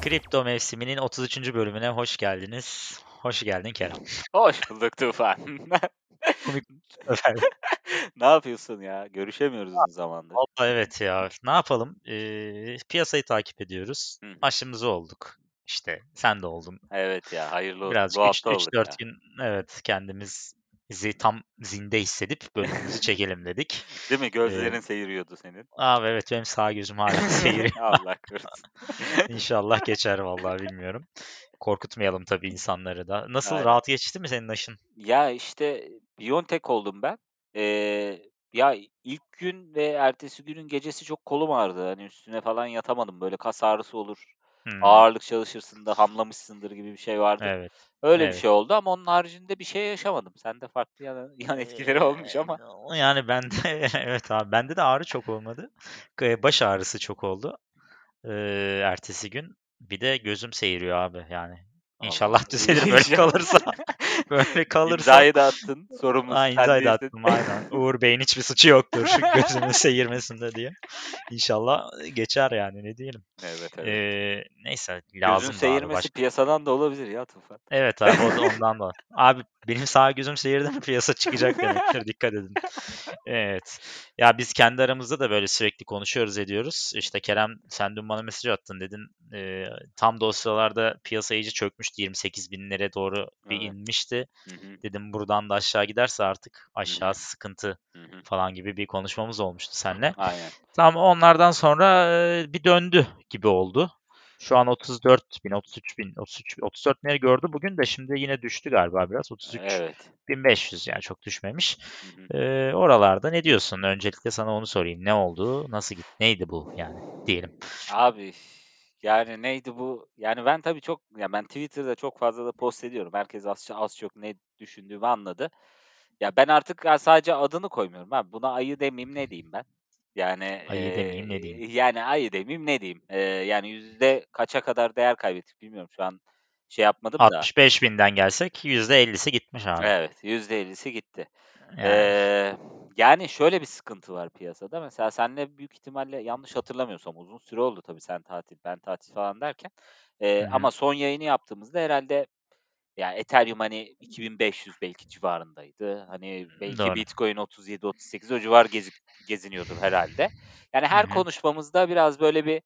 Kripto mevsiminin 33. bölümüne hoş geldiniz. Hoş geldin Kerem. Hoş bulduk Tufan. Ne yapıyorsun ya? Görüşemiyoruz uzun zamandır. Vallahi evet ya. Ne yapalım? Ee, piyasayı takip ediyoruz. Hı. Aşımızı olduk. İşte sen de oldun. Evet ya hayırlı olsun. Hafta 3-4 olduk ya. gün evet kendimizi tam zinde hissedip bölümümüzü çekelim dedik. Değil mi? Gözlerin seyiriyordu senin. Abi evet benim sağ gözüm hala seyiriyor. Allah korusun. İnşallah geçer vallahi bilmiyorum. Korkutmayalım tabii insanları da. Nasıl Aynen. rahat geçti mi senin aşın? Ya işte Biontech oldum ben. Ee, ya ilk gün ve ertesi günün gecesi çok kolum ağrıdı. Hani üstüne falan yatamadım. Böyle kas ağrısı olur. Hmm, Ağırlık çalışırsın da hamlamışsındır gibi bir şey vardı. Evet. Öyle bir evet. şey oldu ama onun haricinde bir şey yaşamadım. Sende farklı yan, yan etkileri olmuş ama. Eee, Yani bende evet abi bende de ağrı çok olmadı. K- Baş ağrısı çok oldu. Ee, ertesi gün. Bir de gözüm seyiriyor abi yani. Allah. İnşallah düzelir böyle kalırsa. Böyle kalırsa. İmzayı da attın. Sorumlusu Ha, imzayı da attım aynen. Uğur Bey'in hiçbir suçu yoktur gözümün seyirmesinde diye. İnşallah geçer yani ne diyelim. Evet evet. Ee, neyse Gözün lazım abi seyirmesi başka. piyasadan da olabilir ya Tufan. Evet abi o da ondan da. Abi benim sağ gözüm seyirdi mi piyasa çıkacak demektir. Dikkat edin. Evet. Ya biz kendi aramızda da böyle sürekli konuşuyoruz ediyoruz. İşte Kerem sen dün bana mesaj attın dedin. e, tam da o sıralarda piyasa iyice çökmüştü. 28 binlere doğru bir Evet. inmişti. Hı hı, Dedim buradan da aşağı giderse artık aşağı hı, sıkıntı hı hı. falan gibi bir konuşmamız olmuştu seninle. Aynen. Tam onlardan sonra bir döndü gibi oldu. Şu an 34 bin, 33 bin, 33, 34 binleri gördü bugün de şimdi yine düştü galiba biraz. 33 Evet. 1500 yani çok düşmemiş. Hı hı. Ee, oralarda ne diyorsun? Öncelikle sana onu sorayım. Ne oldu? Nasıl gitti? Neydi bu yani diyelim. Abi yani neydi bu? Yani ben tabii çok ya ben Twitter'da çok fazla da post ediyorum. Herkes az, az çok ne düşündüğümü anladı. Ya ben artık ya sadece adını koymuyorum abi. Buna ayı demeyeyim ne diyeyim ben? Yani Ayı demeyeyim ne diyeyim. yani ayı demeyeyim ne diyeyim? Eee, yani yüzde kaça kadar değer kaybettik bilmiyorum. Şu an şey yapmadım da. 65 binden gelsek %50'si gitmiş abi. Evet, yüzde ellisi gitti. Yani. Eee, yani şöyle bir sıkıntı var piyasada. Mesela senle büyük ihtimalle yanlış hatırlamıyorsam uzun süre oldu tabii sen tatil, ben tatil falan derken. Hı. ama son yayını yaptığımızda herhalde ya Ethereum hani 2500 belki civarındaydı. Hani belki Doğru. Bitcoin 37-38 o civar gezi, geziniyordur herhalde. Yani her hı. konuşmamızda biraz böyle bir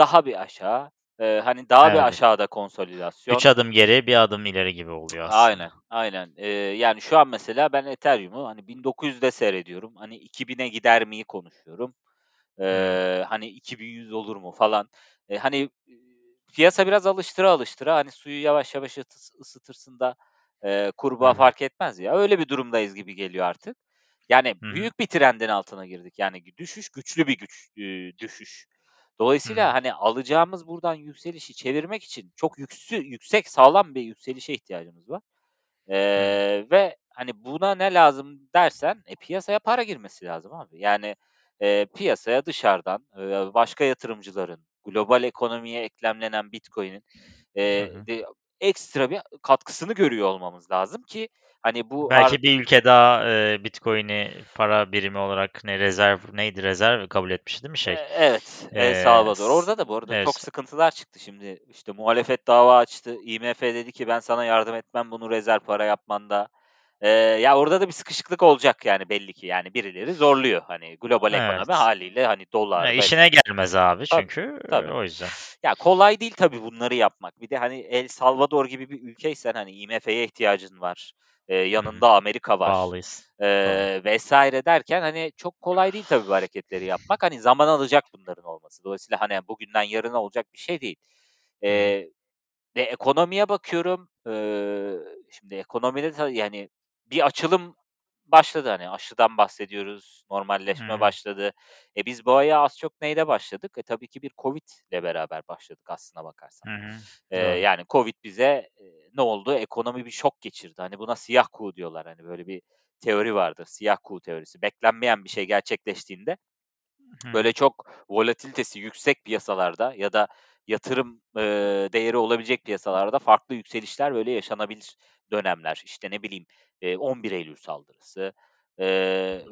daha bir aşağı, eee, hani daha bir Evet. aşağıda konsolidasyon. 3 adım geri, bir adım ileri gibi oluyor aslında. Aynen, aynen. Eee, yani şu an mesela ben Ethereum'u hani 1900'de seyrediyorum. Hani 2000'e gider miyi konuşuyorum. Eee, hani 2100 olur mu falan. Eee, hani piyasa biraz alıştıra alıştıra hani suyu yavaş yavaş ısıtırsın da eee, kurbağa Evet. fark etmez ya. Öyle bir durumdayız gibi geliyor artık. Yani hı. büyük bir trendin altına girdik. Yani düşüş güçlü bir güç eee, düşüş. Dolayısıyla hı. hani alacağımız buradan yükselişi çevirmek için çok yüksü, yüksek sağlam bir yükselişe ihtiyacımız var. Hı. Eee, ve hani buna ne lazım dersen e, piyasaya para girmesi lazım abi. Yani eee, piyasaya dışarıdan eee, başka yatırımcıların, global ekonomiye eklemlenen Bitcoin'in hı. de ekstra bir katkısını görüyor olmamız lazım ki hani bu Belki bir ülke daha e, Bitcoin'i para birimi olarak ne rezerv neydi rezerv kabul etmişti değil mi şey? E, Evet, El Ee, Salvador. Orada da bu arada evet. çok sıkıntılar çıktı şimdi. İşte muhalefet dava açtı. IMF dedi ki ben sana yardım etmem bunu rezerv para yapmanda. Ee, ya orada da bir sıkışıklık olacak yani belli ki. Yani birileri zorluyor. Hani global ekonomi Evet. haliyle hani dolar Ya işine gelmez abi Tabii, çünkü e, tabii. o yüzden. Ya kolay değil tabii bunları yapmak. Bir de hani El Salvador gibi bir ülkeysen hani IMF'ye ihtiyacın var. Ee, yanında Amerika var. Bağlıyız. Eee vesaire derken hani çok kolay değil tabii bu hareketleri yapmak. Hani zaman alacak bunların olması. Dolayısıyla hani bugünden yarına olacak bir şey değil. Eee ve ekonomiye bakıyorum. Eee, şimdi ekonomide yani bir açılım başladı hani aşıdan bahsediyoruz. Normalleşme hı. başladı. E biz bu aya az çok neyle başladık? E tabii ki bir Covid'le beraber başladık aslına bakarsan. Eee, Doğru. yani Covid bize eee, ne oldu? Ekonomi bir şok geçirdi. Hani buna siyah kuğu diyorlar. Hani böyle bir teori vardır. Siyah kuğu teorisi. Beklenmeyen bir şey gerçekleştiğinde böyle çok volatilitesi yüksek piyasalarda ya da yatırım eee, değeri olabilecek piyasalarda farklı yükselişler böyle yaşanabilir dönemler. İşte ne bileyim eee, 11 Eylül saldırısı,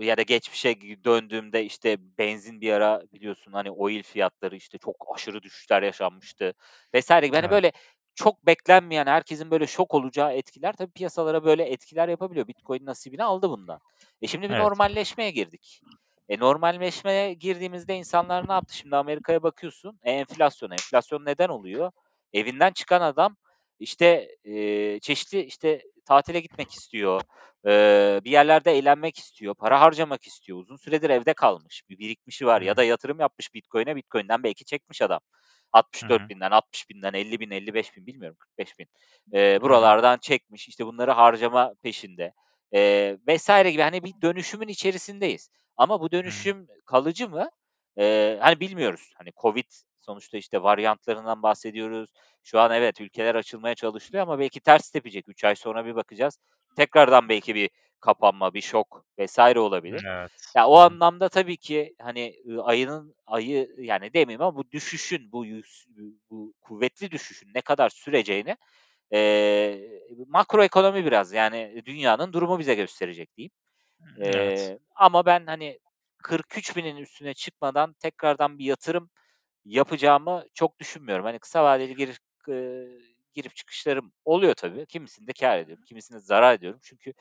ya da geçmişe döndüğümde, işte, benzin bir ara biliyorsun, hani, oil fiyatları, işte, çok aşırı düşüşler yaşanmıştı vs. gibi. Hani, Evet. böyle çok beklenmeyen, herkesin böyle şok olacağı etkiler tabii piyasalara böyle etkiler yapabiliyor. Bitcoin nasibini aldı bundan. E, şimdi bir Evet. normalleşmeye girdik. E, normalleşmeye girdiğimizde insanlar ne yaptı? Şimdi Amerika'ya bakıyorsun, e, enflasyon. Enflasyon neden oluyor? Evinden çıkan adam, işte, eee, çeşitli, işte, tatile gitmek istiyor, eee, bir yerlerde eğlenmek istiyor, para harcamak istiyor. Uzun süredir evde kalmış, bir birikmişi var ya da yatırım yapmış Bitcoin'e, Bitcoin'den belki çekmiş adam. Hı hı. 64.000'den, 60.000'den, 50.000, 55.000 bilmiyorum, 45.000 eee, Hı hı. buralardan çekmiş, işte, bunları harcama peşinde, eee, vs. gibi. Hani, bir dönüşümün içerisindeyiz ama bu dönüşüm kalıcı mı? Eee, hani, bilmiyoruz. Hani, COVID sonuçta, işte, varyantlarından bahsediyoruz. Şu an evet, ülkeler açılmaya çalışılıyor ama belki ters tepecek. 3 ay sonra bir bakacağız, tekrardan belki bir kapanma, bir şok vs. olabilir. Evet. Ya, o anlamda tabii ki, hani, ayının ayı, yani, demeyeyim ama bu düşüşün, bu bu kuvvetli düşüşün ne kadar süreceğini, eee, makro ekonomi biraz, yani, dünyanın durumu bize gösterecek diyeyim. Evet. Eee, ama ben, hani, 43.000'in üstüne çıkmadan tekrardan bir yatırım yapacağımı çok düşünmüyorum. Hani, kısa vadeli girip, eee, girip çıkışlarım oluyor tabii. Kimisinde kâr ediyorum, kimisinde zarar ediyorum. Çünkü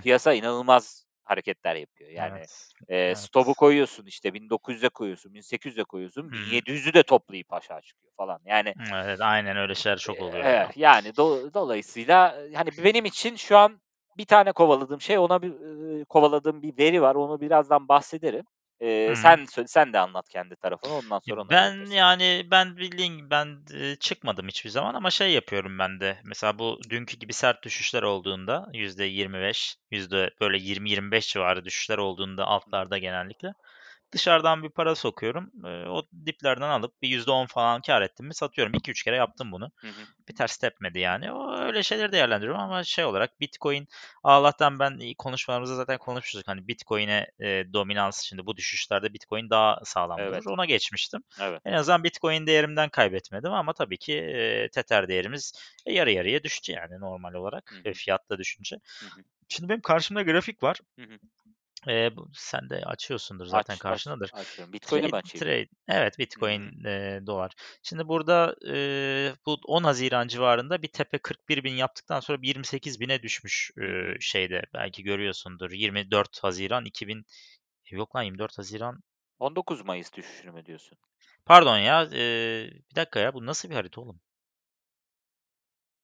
piyasa inanılmaz hareketler yapıyor. Yani, Evet. stop'u Evet. koyuyorsun, işte, 1900'e koyuyorsun, 1800'e koyuyorsun, Hı bin hı. yedi yüzü de toplayıp aşağı çıkıyor falan. Yani Evet, aynen öyle şeyler çok oluyor Eee, ya. yani, do dolayısıyla, hani, benim için şu an bir tane kovaladığım şey, ona bir, ııı, kovaladığım bir veri var. Onu birazdan bahsederim. Hı. sen sen de anlat kendi tarafını, ondan sonra ben, geleceğiz. yani, ben bildiğin ben, çıkmadım hiçbir zaman ama şey yapıyorum ben de, mesela bu dünkü gibi sert düşüşler olduğunda %25, yüzde böyle 20-25 civarı düşüşler olduğunda altlarda genellikle, dışarıdan bir para sokuyorum. Eee, o diplerden alıp bir %10 falan kâr ettim mi satıyorum. 2-3 kere yaptım bunu. Hı hı. Bir ters tepmedi yani. O öyle şeyleri değerlendiriyorum ama şey olarak Bitcoin Allah'tan ben, konuşmalarımızda zaten konuşmuştuk. Hani, Bitcoin'e, eee, dominans şimdi bu düşüşlerde Bitcoin daha sağlam. Evet. Ona geçmiştim. Evet. En azından Bitcoin değerimden kaybetmedim ama tabii ki, eee, Tether değerimiz, e, yarı yarıya düştü yani normal Hı olarak, eee, hı. fiyat da düşünce. Hı hı. Şimdi benim karşımda grafik var. Hı hı. Eee, bu sen de açıyorsundur zaten Aç, aç, karşındadır. açıyorum. Bitcoin'i mi açayım? trade evet. Bitcoin, eee, dolar. Şimdi burada, eee, bu 10 haziran civarında bir tepe 41.000 yaptıktan sonra bir 28.000'e düşmüş, eee, şeyde belki görüyorsundur. 24 Haziran 2000 yok lan 24 Haziran 19 Mayıs düşüşünü mü diyorsun? Pardon ya, eee, bir dakika ya, bu nasıl bir harita oğlum?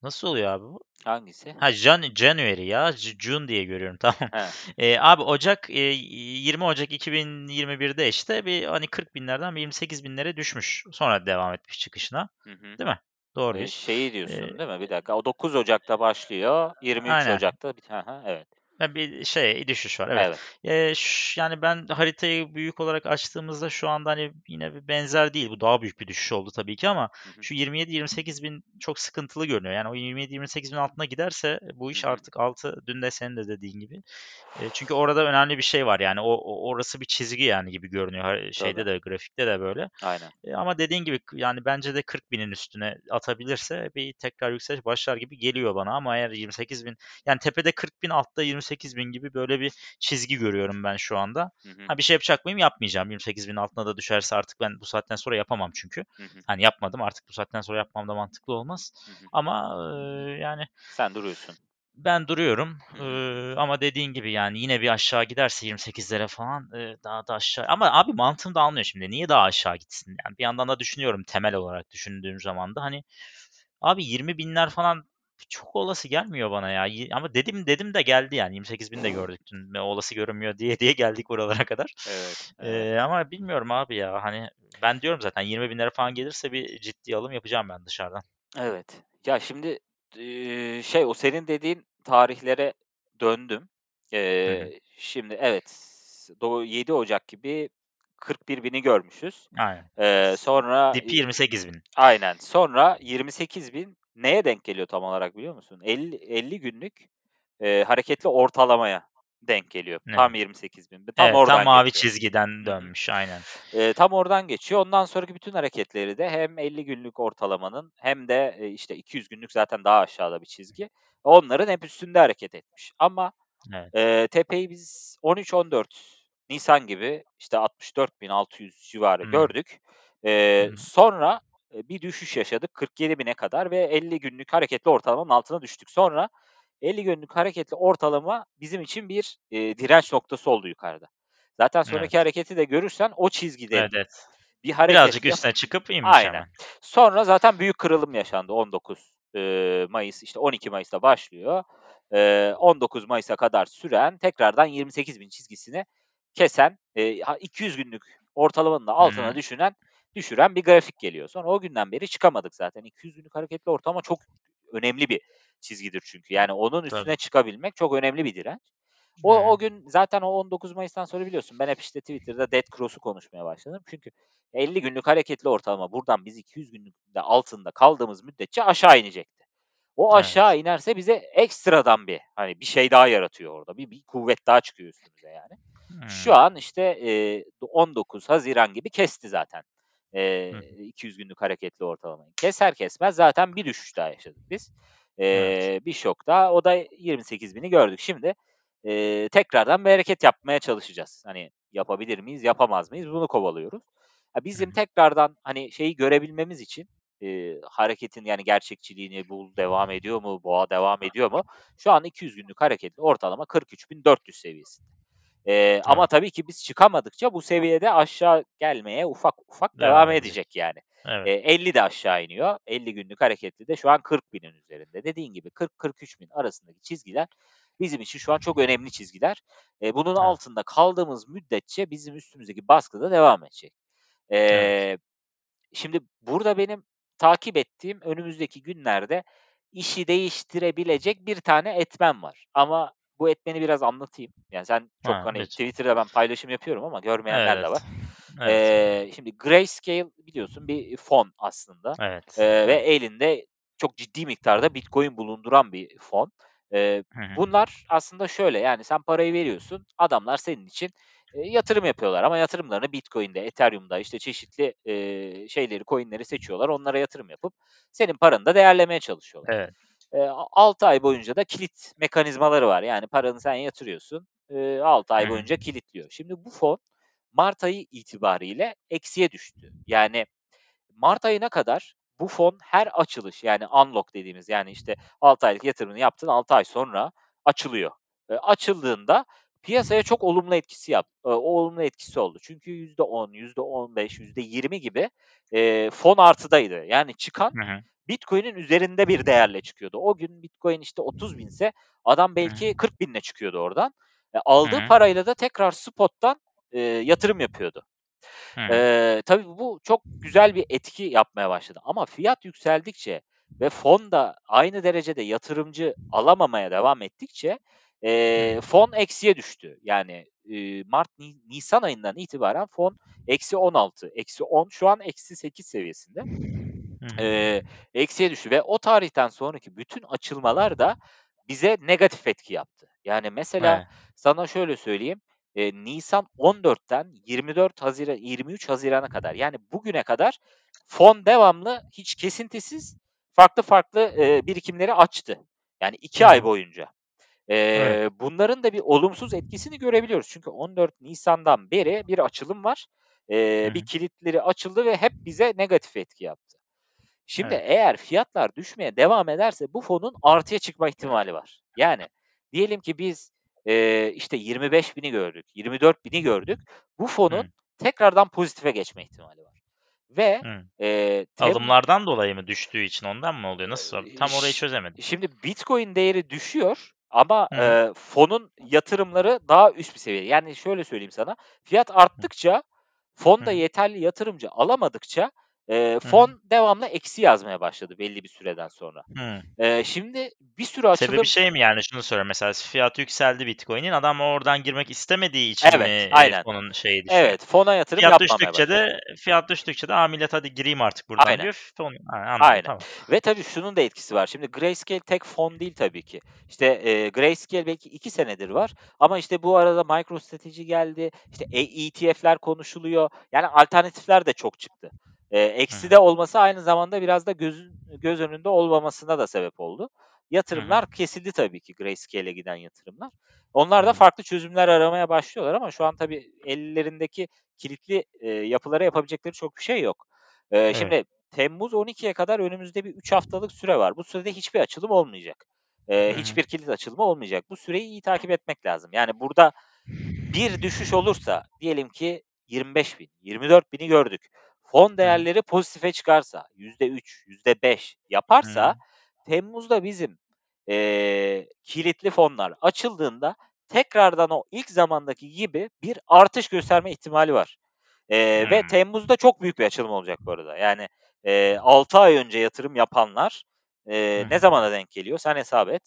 Nasıl oluyor abi bu? Hangisi? Ha, Jan January ya, June diye görüyorum tamam. Eee, abi Ocak, eee, 20 Ocak 2021'de işte bir, hani, 40.000'lerden bir 28.000'lere düşmüş. Sonra devam etmiş çıkışına. Hı hı. Değil mi? Doğru bir. şeyi diyorsun değil mi? Bir dakika, o 9 Ocak'ta başlıyor, 23 Aynen. Ocak'ta Hı hı, evet. Bir şey, düşüş var, evet. Evet. Eee, ş yani, ben haritayı büyük olarak açtığımızda şu anda, hani, yine bir benzer değil. Bu daha büyük bir düşüş oldu tabii ki ama Hı hı. şu 27-28.000 çok sıkıntılı görünüyor. Yani, o 27-28.000'in altına giderse bu iş artık altı dün de senin de dediğin gibi. Eee, çünkü orada önemli bir şey var, yani, o o orası bir çizgi, yani, gibi görünüyor. Ha Tabii. şeyde de grafikte de böyle. Aynen. Eee, ama dediğin gibi, yani, bence de 40.000'in üstüne atabilirse bir tekrar yükseliş başlar gibi geliyor bana ama eğer 28.000 yani, tepede 40.000 altta 28.000 gibi böyle bir çizgi görüyorum ben şu anda. Hı hı. Ha, bir şey yapacak mıyım? Yapmayacağım. 28.000'in altına da düşerse artık ben bu saatten sonra yapamam çünkü. Hı hı. Hani, yapmadım, artık bu saatten sonra yapmam da mantıklı olmaz Hı hı. ama, eee, yani Sen duruyorsun. ben duruyorum, Hı hı. eee, ama dediğin gibi, yani, yine bir aşağı giderse 28'lere falan, eee, daha da aşağı Ama abi mantığım da almıyor şimdi. Niye daha aşağı gitsin? Yani, bir yandan da düşünüyorum temel olarak düşündüğüm zaman da, hani, abi 20.000'ler falan çok olası gelmiyor bana ya. Ama dedim dedim de geldi yani. 28.000 de gördük dün. Olası görünmüyor diye diye geldik buralara kadar. Evet, evet. Eee, ama bilmiyorum abi ya, hani, ben diyorum zaten 20.000'lere falan gelirse bir ciddi alım yapacağım ben dışarıdan. Evet. Ya, şimdi, şey, o senin dediğin tarihlere döndüm. Eee, şimdi evet, s do 7 Ocak gibi 41.000'i görmüşüz. Aynen. Eee, S sonra, dipi iii 28.000. Aynen. Sonra 28.000 neye denk geliyor tam olarak biliyor musun? Elli 50 günlük, eee, hareketli ortalamaya denk geliyor. Evet. Tam 28.000 tam Evet, tam oradan mavi geçiyor. çizgiden dönmüş, aynen. Eee, tam oradan geçiyor. Ondan sonraki bütün hareketleri de hem 50 günlük ortalamanın hem de, eee, işte, 200 günlük zaten daha aşağıda bir çizgi. Onların hep üstünde hareket etmiş ama Evet. Eee, tepeyi biz 13-14 Nisan gibi işte 64.600 civarı Hımm. gördük. Hı. sonra, bir düşüş yaşadık 47.000'e kadar ve 50 günlük hareketli ortalamanın altına düştük. Sonra 50 günlük hareketli ortalama bizim için bir, eee, direnç noktası oldu yukarıda. Zaten sonraki Evet. hareketi de görürsen o çizgide Evet, evet. bir hareket Birazcık yap üstüne çıkıp inmiş Aynen. hemen. Sonra zaten büyük kırılım yaşandı 19, eee, Mayıs, işte 12 Mayıs'ta başlıyor. Eee, 19 Mayıs'a kadar süren, tekrardan 28.000 çizgisini kesen, ha 200 günlük ortalamanın da altına hı. düşünen düşüren bir grafik geliyor. Sonra o günden beri çıkamadık zaten. 200 günlük hareketli ortalama çok önemli bir çizgidir çünkü. Yani onun üstüne Tabii. çıkabilmek çok önemli bir direnç. O o gün zaten o 19 Mayıs'tan sonra biliyorsun ben hep işte Twitter'da dead cross'u konuşmaya başladım. Çünkü 50 günlük hareketli ortalama buradan biz 200 günlük de altında kaldığımız müddetçe aşağı inecekti. O aşağı Evet. inerse bize ekstradan bir, hani, bir şey daha yaratıyor orada. Bir bir kuvvet daha çıkıyor üstümüze yani. Şu Hımm. an işte, eee, 19 Haziran gibi kesti zaten, Hı. 200 günlük hareketli ortalamayı. Keser kesmez zaten bir düşüş daha yaşadık biz. Evet. Eee, bir şok daha. O da 28.000'i gördük. Şimdi, eee, tekrardan bir hareket yapmaya çalışacağız. Hani, yapabilir miyiz, yapamaz mıyız? Bunu kovalıyoruz. Hı bizim hı. tekrardan, hani, şeyi görebilmemiz için, eee, hareketin, yani, gerçekçiliğini, bull devam ediyor mu, boğa devam ediyor mu? Şu an 200 günlük hareketli ortalama 43.400 seviyesinde. Eee, ama Evet. tabii ki biz çıkamadıkça bu seviyede aşağı gelmeye ufak ufak devam Devam edecek. yani. Evet. Eee, 50 de aşağı iniyor. 50 günlük hareketli de şu an 40.000'in üzerinde. Dediğin gibi 40-43.000 arasındaki çizgiler bizim için şu an çok önemli çizgiler. Eee, bunun Evet. altında kaldığımız müddetçe bizim üstümüzdeki baskı da devam edecek. Evet. Eee, şimdi burada benim takip ettiğim önümüzdeki günlerde işi değiştirebilecek bir tane etmen var. Ama bu etmeni biraz anlatayım. Yani sen çok, Ha, hani, lütfen. Twitter'da ben paylaşım yapıyorum ama görmeyenler de var. Evet. Evet. Eee, şimdi Grayscale biliyorsun bir fon aslında, Evet. eee, ve Evet. elinde çok ciddi miktarda Bitcoin bulunduran bir fon. Hı. bunlar aslında şöyle, yani, sen parayı veriyorsun, adamlar senin için, eee, yatırım yapıyorlar ama yatırımlarını Bitcoin'de, Ethereum'da, işte, çeşitli, eee, şeyleri, coin'leri seçiyorlar. Onlara yatırım yapıp senin paranı da değerlemeye çalışıyorlar. Evet. A 6 ay boyunca da kilit mekanizmaları var. Yani, paranı sen yatırıyorsun, eee, 6 Hı ay boyunca kilitliyor. Şimdi bu fon mart ayı itibariyle eksiye düştü. Yani, mart ayına kadar bu fon her açılış, yani, unlock dediğimiz, yani, işte, 6 aylık yatırımını yaptın, 6 ay sonra açılıyor. Açıldığında piyasaya çok olumlu etkisi yap o olumlu etkisi oldu. Çünkü %10, %15, %20 gibi, eee, fon artıdaydı. Yani, çıkan Hı hı. Bitcoin'in üzerinde bir değerle çıkıyordu. O gün Bitcoin, işte, 30.000'se adam Hı hı. belki 40.000'le çıkıyordu oradan. E, Hı aldığı hı. parayla da tekrar spot'tan, eee, yatırım yapıyordu. Hı hı. Eee, tabii bu çok güzel bir etki yapmaya başladı ama fiyat yükseldikçe ve fon da aynı derecede yatırımcı alamamaya devam ettikçe, Hı. fon eksiye düştü. Yani, eee, mart, ni nisan ayından itibaren fon -16, -10 şu an -8 seviyesinde. Eee, eksiye düştü ve o tarihten sonraki bütün açılmalar da bize negatif etki yaptı. Yani, mesela Evet. sana şöyle söyleyeyim, eee, nisan 14'ten 24 Haziran 23 Haziran'a kadar, yani, bugüne kadar fon devamlı hiç kesintisiz farklı farklı, eee, birikimleri açtı. Yani, Hı 2 ay hı. Boyunca. Evet. Bunların da bir olumsuz etkisini görebiliyoruz. Çünkü 14 Nisan'dan beri bir açılım var. Hı Eee, bir hı. kilitleri açıldı ve hep bize negatif etki yaptı. Şimdi Evet. eğer fiyatlar düşmeye devam ederse bu fonun artıya çıkma ihtimali var. Yani, diyelim ki biz, eee, işte, 25.000'i gördük, 24.000'i gördük. Bu fonun Hıı. tekrardan pozitife geçme ihtimali var ve, eee, tem Alımlardan dolayı mı düştüğü için ondan mı oluyor? Nasıl? Tam orayı çözemedim. şimdi Bitcoin değeri düşüyor ama, Hı eee, fonun yatırımları daha üst bir seviyede. Yani, şöyle söyleyeyim sana, fiyat arttıkça fon da yeterli yatırımcı alamadıkça, Hı hı. fon devamlı eksi yazmaya başladı belli bir süreden sonra. Hıı. Eee, şimdi bir sürü Sebebi açılım şey mi, yani, şunu soruyorum mesela fiyatı yükseldi Bitcoin'in adam oradan girmek istemediği için mi, Evet, eee, aynen. fonun şeyi düşüyor? Evet, fona yatırım Fiyat yapmamaya düştükçe başladı. de fiyat düştükçe de, "A, millet hadi gireyim artık buradan." Aynen. diyor. Fon Ha, anladım, Aynen tamam. ve tabii şunun da etkisi var. Şimdi Grayscale tek fon değil tabii ki. İşte, eee, Grayscale belki 2 senedir var ama, işte, bu arada MicroStrategy geldi, işte, e ETF'ler konuşuluyor. Yani, alternatifler de çok çıktı. Eee, Hı ekside hı. olması aynı zamanda biraz da gözün göz önünde olmamasına da sebep oldu. yatırımlar Hı hı. kesildi tabii ki Grayscale'e giden yatırımlar. Onlar da farklı çözümler aramaya başlıyorlar ama şu an tabii ellerindeki kilitli e, yapılara yapabilecekleri çok bir şey yok. E, Evet. Şimdi Temmuz 12'ye kadar önümüzde bir 3 haftalık süre var. Bu sürede hiçbir açılım olmayacak. E, hiçbir kilit açılımı olmayacak. Bu süreyi iyi takip etmek lazım. Yani burada bir düşüş olursa diyelim ki 25 bin, 24 bini gördük. Fon değerleri pozitife çıkarsa, %3, %5 Hı yaparsa hı. Temmuz'da bizim eee, kilitli fonlar açıldığında tekrardan o ilk zamandaki gibi bir artış gösterme ihtimali var. Eee, ve Hımm. Temmuz'da çok büyük bir açılım olacak bu arada. Yani eee 6 ay önce yatırım yapanlar Hı eee, ne zamana denk geliyor? Sen hesap et.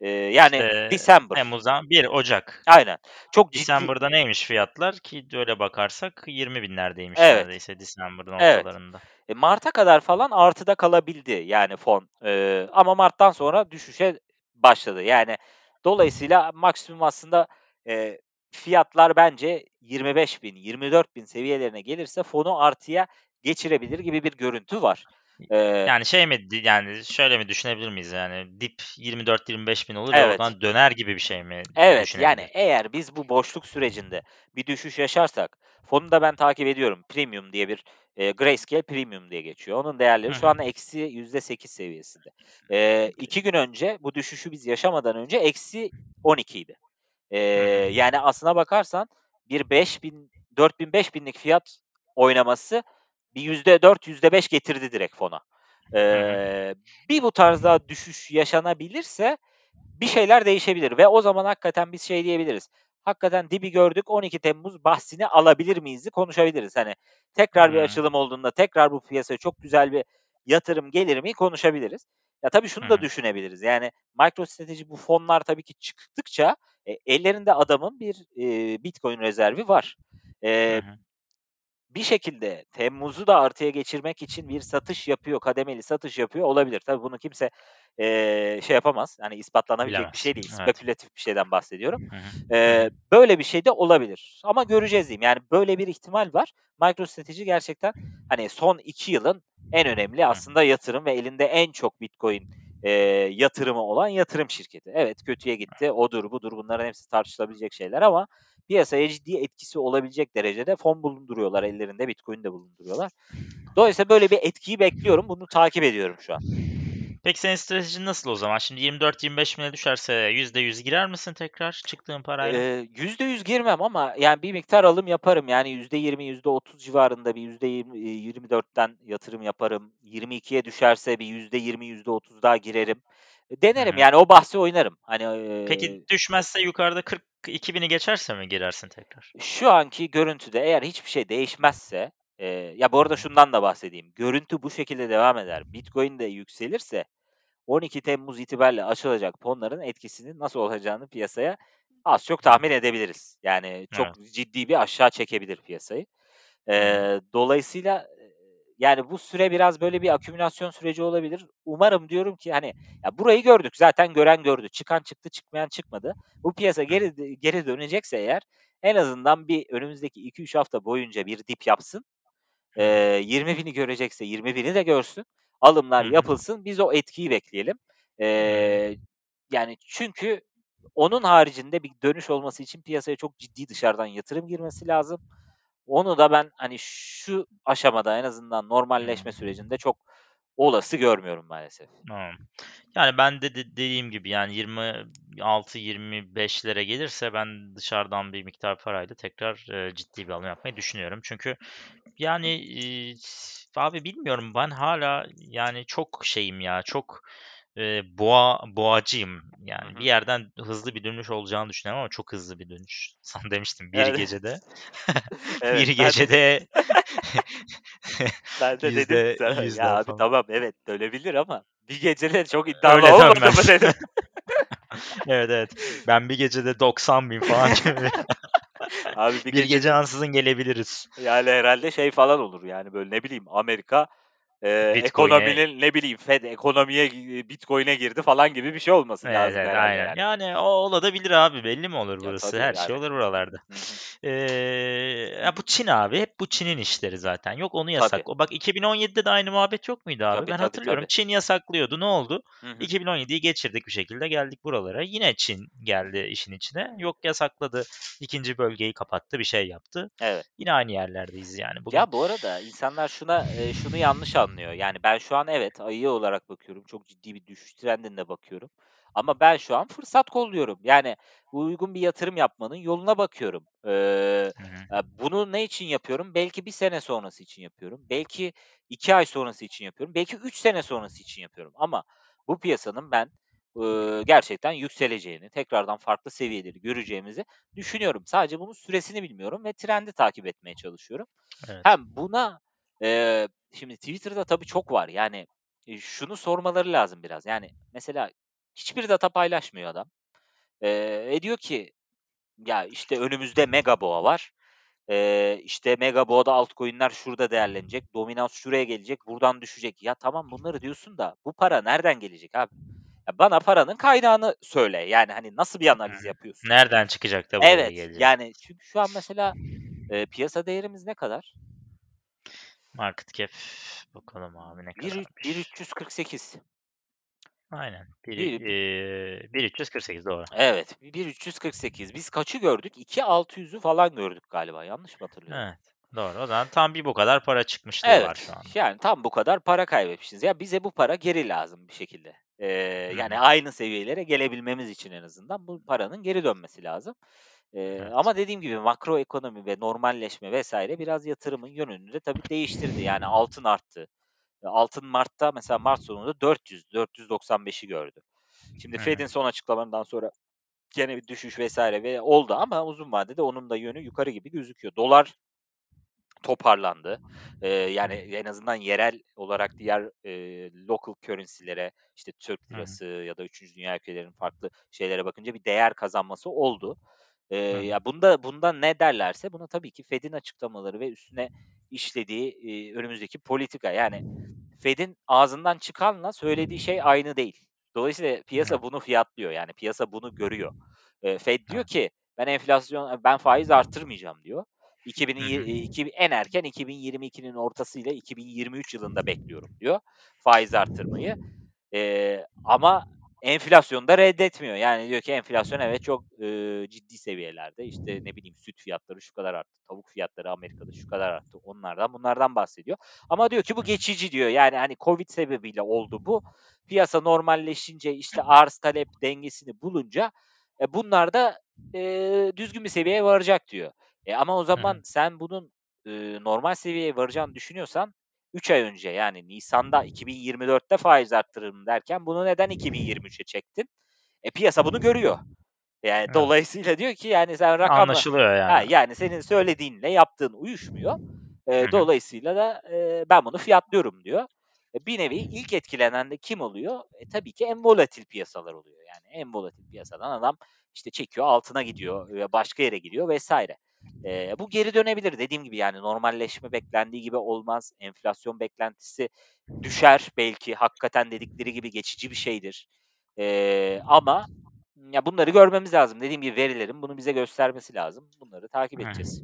Eee, yani İşte December. Temmuz'dan 1 Ocak. Aynen. Çok ciddi. December'da neymiş fiyatlar ki öyle bakarsak 20 binlerdeymiş Evet. neredeyse December'ın Evet. ortalarında. E, Mart'a kadar falan artıda kalabildi yani fon. Eee, ama Mart'tan sonra düşüşe başladı. Yani dolayısıyla maksimum aslında eee, fiyatlar bence 25.000, 24.000 seviyelerine gelirse fonu artıya geçirebilir gibi bir görüntü var. Eee Yani şey mi yani şöyle mi düşünebilir miyiz yani dip 24-25 bin olur ve Evet. oradan döner gibi bir şey mi Evet, yani eğer biz bu boşluk sürecinde bir düşüş yaşarsak, fonu da ben takip ediyorum. Premium diye bir eee, Grayscale Premium diye geçiyor. Onun değerleri şu anda eksi %8 seviyesinde. Eee 2 gün önce bu düşüşü biz yaşamadan önce eksi 12 idi. Hı. yani aslına bakarsan bir 5000, 4000, 5000'lik fiyat oynaması bir %4, %5 getirdi direkt fona. Eee, bir bu tarz daha düşüş yaşanabilirse bir şeyler değişebilir ve o zaman hakikaten biz şey diyebiliriz. Hakikaten dibi gördük 12 Temmuz bahsini alabilir miyiz'i konuşabiliriz. Hani tekrar bir Hıı. açılım olduğunda tekrar bu piyasaya çok güzel bir yatırım gelir mi konuşabiliriz. Ya tabii şunu da hı. düşünebiliriz. Yani MicroStrateji bu fonlar tabii ki çıktıkça e, ellerinde adamın bir eee, Bitcoin rezervi var. Eee, hı. Bir şekilde Temmuz'u da artıya geçirmek için bir satış yapıyor, kademeli satış yapıyor olabilir. Tabii bunu kimse eee, şey yapamaz. Hani ispatlanabilecek bir Bilemez. şey değil. Evet. Spekülatif bir şeyden bahsediyorum. Hı hı. Hı. böyle bir şey de olabilir. Ama göreceğiz diyeyim. Yani böyle bir ihtimal var. MicroStrateji gerçekten hani son 2 yılın en önemli aslında yatırım ve elinde en çok Bitcoin eee, yatırımı olan yatırım şirketi. Evet kötüye gitti. Odur budur bunların hepsi tartışılabilecek şeyler ama piyasaya ciddi etkisi olabilecek derecede fon bulunduruyorlar. Ellerinde Bitcoin de bulunduruyorlar. Dolayısıyla böyle bir etkiyi bekliyorum. Bunu takip ediyorum şu an. Peki senin stratejin nasıl o zaman? Şimdi 24-25 bine düşerse %100 girer misin tekrar çıktığın parayla? Eee, %100 girmem ama yani bir miktar alım yaparım. Yani %20, %30 civarında bir %20, eee, 24'ten yatırım yaparım. 22'ye düşerse bir %20, %30 daha girerim. E, denerim yani o bahsi oynarım. Hani, Peki eee düşmezse yukarıda 42 bini geçerse mi girersin tekrar? Şu anki görüntüde eğer hiçbir şey değişmezse, eee, ya bu arada şundan da bahsedeyim. Görüntü bu şekilde devam eder. Bitcoin de yükselirse 12 Temmuz itibariyle açılacak fonların etkisinin nasıl olacağını piyasaya az çok tahmin edebiliriz. Yani çok Evet. ciddi bir aşağı çekebilir piyasayı. Eee, dolayısıyla, yani bu süre biraz böyle bir akümülasyon süreci olabilir. Umarım diyorum ki hani ya burayı gördük zaten gören gördü. Çıkan çıktı, çıkmayan çıkmadı. Bu piyasa geri geri dönecekse eğer en azından bir önümüzdeki 2-3 hafta boyunca bir dip yapsın. Hı. Eee 20.000'i görecekse 20.000'i de görsün. Alımlar yapılsın. Biz o etkiyi bekleyelim. Eee, yani çünkü onun haricinde bir dönüş olması için piyasaya çok ciddi dışarıdan yatırım girmesi lazım. Onu da ben hani şu aşamada en azından normalleşme sürecinde çok olası görmüyorum maalesef. Yani ben de de dediğim gibi yani 26-25'lere gelirse ben dışarıdan bir miktar parayla tekrar, eee, ciddi bir alım yapmayı düşünüyorum. Çünkü yani, iii, abi bilmiyorum ben hâlâ yani çok şeyim ya, çok, eee, boğa boğacıyım. Yani bir hı. yerden hızlı bir dönüş olacağını düşünüyorum ama çok hızlı bir dönüş. Sana demiştim bir Evet. gecede bir Evet, de gecede ben de dedim ki yüzde sana ya abi falan. tamam evet dönebilir ama bir gecede çok iddialı Öyle olmadı mı dedim. Evet, evet. Ben bir gecede 90.000 falan gibi Abi bir bir gece gecede ansızın gelebiliriz. yani herhâlde şey falan olur yani böyle ne bileyim Amerika Bitcoin'e ekonominin ne bileyim Fed ekonomiye gi Bitcoin'e girdi falan gibi bir şey olması Evet, lazım evet, aynen. yani. Yani o olabilir abi. Belli mi olur Ya, burası? tabii, Her şey yani. olur buralarda. Ya, bu Çin abi. Hep bu Çin'in işleri zaten. Yok onu Tabii. yasak o bak 2017'de de aynı muhabbet yok muydu abi? Tabii, Ben tabii, hatırlıyorum. tabii. Çin yasaklıyordu. Ne oldu? Hı hı. 2017'yi geçirdik bir şekilde geldik buralara. Yine Çin geldi işin içine. Yok yasakladı. 2. bölgeyi kapattı. Bir şey yaptı. Evet. Yine aynı yerlerdeyiz yani bugün. Ya, bu arada insanlar şuna eee, şunu yanlış anlıyor. Yani ben şu an evet, ayı olarak bakıyorum. Çok ciddi bir düşüş trendinde bakıyorum. Ama ben şu an fırsat kolluyorum. Yani uygun bir yatırım yapmanın yoluna bakıyorum. Ya, bunu ne için yapıyorum? Belki 1 sene sonrası için yapıyorum. Belki 2 ay sonrası için yapıyorum. Belki 3 sene sonrası için yapıyorum. Ama bu piyasanın ben, ııı, gerçekten yükseleceğini, tekrardan farklı seviyeleri göreceğimizi düşünüyorum. Sadece bunun süresini bilmiyorum ve trendi takip etmeye çalışıyorum. Evet. Hem buna, eee, şimdi Twitter'da tabii çok var. Yani, eee, şunu sormaları lazım biraz. Yani mesela hiçbir data paylaşmıyor adam. Ve diyor ki ya, işte, önümüzde mega boğa var. Eee, işte, mega boğada altcoin'ler şurada değerlenecek, dominans şuraya gelecek, buradan düşecek. Ya, tamam bunları diyorsun da bu para nereden gelecek abi? Ya, bana paranın kaynağını söyle. Yani, hani, nasıl bir analiz yapıyorsun? Nereden çıkacak da buraya Evet, gelecek? yani çünkü şu an mesela, eee, piyasa değerimiz ne kadar? Market cap bakalım abi ne kadarmış? 1.348. Aynen. Bir Bir eee, 1.348 doğru. Evet, 1.348. Biz kaçı gördük? 2.600'ü falan gördük galiba. Yanlış mı hatırlıyorum? Evet, doğru. O zaman tam bir bu kadar para çıkmışlığı var Evet, şu anda. yani tam bu kadar para kaybetmişiz. Ya, bize bu para geri lazım bir şekilde. Hı yani aynı seviyelere gelebilmemiz için en azından bu paranın geri dönmesi lazım. Eee, Evet. ama dediğim gibi makro ekonomi ve normalleşme vs. biraz yatırımın yönünü de tabii değiştirdi. Yani altın arttı. Altın Mart'ta mesela Mart sonunda 400, 495'i gördü. Şimdi Hı Fed'in son açıklamalarından sonra gene bir düşüş vs. ve oldu ama uzun vadede onun da yönü yukarı gibi gözüküyor. Dolar toparlandı. Eee, yani en azından yerel olarak diğer, eee, local currency'lere, işte, Türk Hı hı. lirası ya da 3. dünya ülkelerinin farklı şeylere bakınca bir değer kazanması oldu. Hı hı. ya, bunda bunda ne derlerse buna tabii ki Fed'in açıklamaları ve üstüne işlediği, eee, önümüzdeki politika. Yani Fed'in ağzından çıkanla söylediği şey aynı değil. Dolayısıyla piyasa bunu fiyatlıyor. Yani piyasa bunu görüyor. Eee, Fed diyor ki ben enflasyon ben faiz arttırmayacağım diyor. 2000'in Hı yi hı. eee, iki en erken 2022'nin ortasıyla 2023 yılında bekliyorum diyor faiz arttırmayı. Eee, ama enflasyonu da reddetmiyor. Yani diyor ki enflasyon evet çok, eee, ciddi seviyelerde. İşte, ne bileyim, süt fiyatları şu kadar arttı, tavuk fiyatları Amerika'da şu kadar arttı. Onlardan bunlardan bahsediyor. Ama diyor ki bu geçici diyor. Yani, hani, Covid sebebiyle oldu bu. Piyasa normalleşince, işte, arz talep dengesini bulunca, e, bunlar da, eee, düzgün bir seviyeye varacak diyor. E, ama o zaman hı. sen bunun, ııı, normal seviyeye varacağını düşünüyorsan 3 ay önce yani nisan'da 2024'te faiz arttırırım derken bunu neden 2023'e çektin? E, piyasa bunu görüyor. Yani Evet. dolayısıyla diyor ki yani sen rakamla Anlaşılıyor Ha, yani. yani senin söylediğinle yaptığın uyuşmuyor. Hı. dolayısıyla da, eee, ben bunu fiyatlıyorum diyor. E, bir nevi ilk etkilenen de kim oluyor? E, tabii ki en volatil piyasalar oluyor. Yani en volatil piyasadan adam, işte, çekiyor altına gidiyor ve başka yere gidiyor vs. Eee, bu geri dönebilir. Dediğim gibi yani normalleşme beklendiği gibi olmaz. Enflasyon beklentisi düşer belki. Hakikaten dedikleri gibi geçici bir şeydir. Eee, ama ya bunları görmemiz lazım. Dediğim gibi verilerin bunu bize göstermesi lazım. Bunları takip edeceğiz.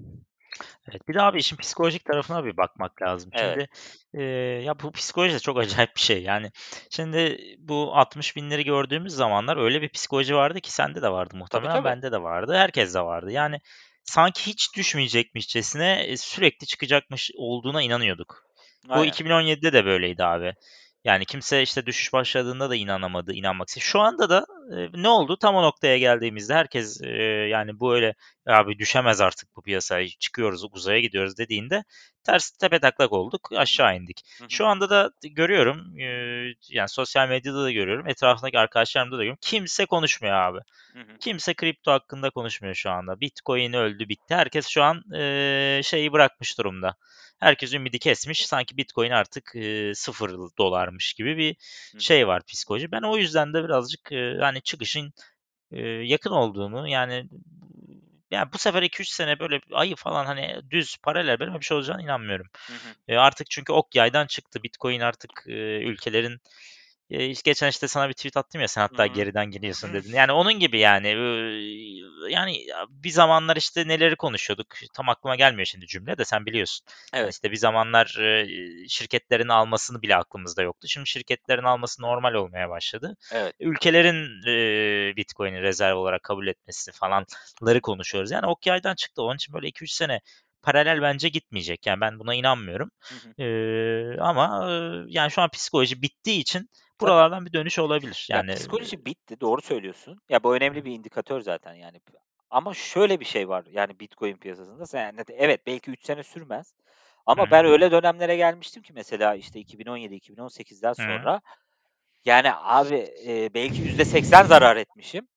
Evet, bir de abi işin psikolojik tarafına bir bakmak lazım. Evet. Şimdi, eee, ya bu psikoloji de çok acayip bir şey. Yani şimdi bu 60.000'leri gördüğümüz zamanlar öyle bir psikoloji vardı ki sende de vardı Tabii, muhtemelen, tabii. bende de vardı, herkeste vardı. Hı hı. Yani sanki hiç düşmeyecekmişçesine, eee, sürekli çıkacakmış olduğuna inanıyorduk. Bu Aynen. 2017'de de böyleydi abi. Yani kimse, işte, düşüş başladığında da inanamadı, inanmak iste Şu anda da, eee, ne oldu? Tam o noktaya geldiğimizde herkes, eee, yani bu öyle "Abi düşemez artık bu piyasa, çıkıyoruz, uzaya gidiyoruz." dediğinde ters tepetaklak olduk, Hı hı. aşağı indik. Hı hı. Şu anda da görüyorum, eee, yani sosyal medyada da görüyorum, etrafımdaki arkadaşlarımda da görüyorum. Kimse konuşmuyor abi. Hı hı. Kimse kripto hakkında konuşmuyor şu anda. Bitcoin öldü, bitti. Herkes şu an, eee, şeyi bırakmış durumda. Herkes ümidi kesmiş. Sanki Bitcoin artık, eee, $0 gibi bir Hı şey var psikoloji. Ben o yüzden de birazcık, hani çıkışın, eee, yakın olduğunu, yani yani bu sefer 2-3 sene böyle ayı falan hani düz paralel böyle bir şey olacağına inanmıyorum. Hı hı. E, artık çünkü ok yaydan çıktı. Bitcoin artık e, ülkelerin geçen işte sana bir tweet attım ya sen hatta hı. geriden geliyorsun dedin. Yani onun gibi yani yani bir zamanlar işte neleri konuşuyorduk. Tam aklıma gelmiyor şimdi cümle de sen biliyorsun. Evet. işte bir zamanlar şirketlerin almasını bile aklımızda yoktu. Şimdi şirketlerin alması normal olmaya başladı. Evet. Ülkelerin e, Bitcoin'i rezerv olarak kabul etmesi falanları konuşuyoruz. Yani ok yaydan çıktı. Onun için böyle 2-3 sene paralel bence gitmeyecek. Yani ben buna inanmıyorum. Hı hı. Ee, ama e, yani şu an psikoloji bittiği için buralardan bir dönüş olabilir. Ya Yani psikoloji bitti, doğru söylüyorsun. Ya bu önemli bir indikatör zaten yani. Ama şöyle bir şey var yani Bitcoin piyasasında. Yani evet belki 3 sene sürmez. Ama Hı. ben öyle dönemlere gelmiştim ki mesela işte 2017-2018'den Hı. sonra yani abi e, belki %80 zarar etmişim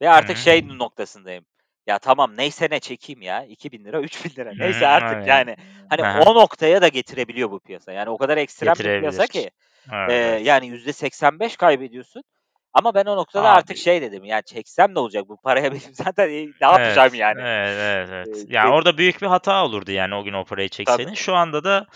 ve artık Hı. şey noktasındayım. Ya tamam neyse ne çekeyim ya 2000 lira 3000 lira neyse artık yani hani Aha. o noktaya da getirebiliyor bu piyasa. Yani o kadar ekstrem bir piyasa ki Evet, e, evet. yani %85 kaybediyorsun. Ama ben o noktada artık Abi şey dedim yani çeksem ne olacak bu paraya benim zaten ne evet, yapacağım yani. evet, evet, evet. E, Yani orada büyük bir hata olurdu yani o gün o parayı tabii. çekseydin. Şu anda da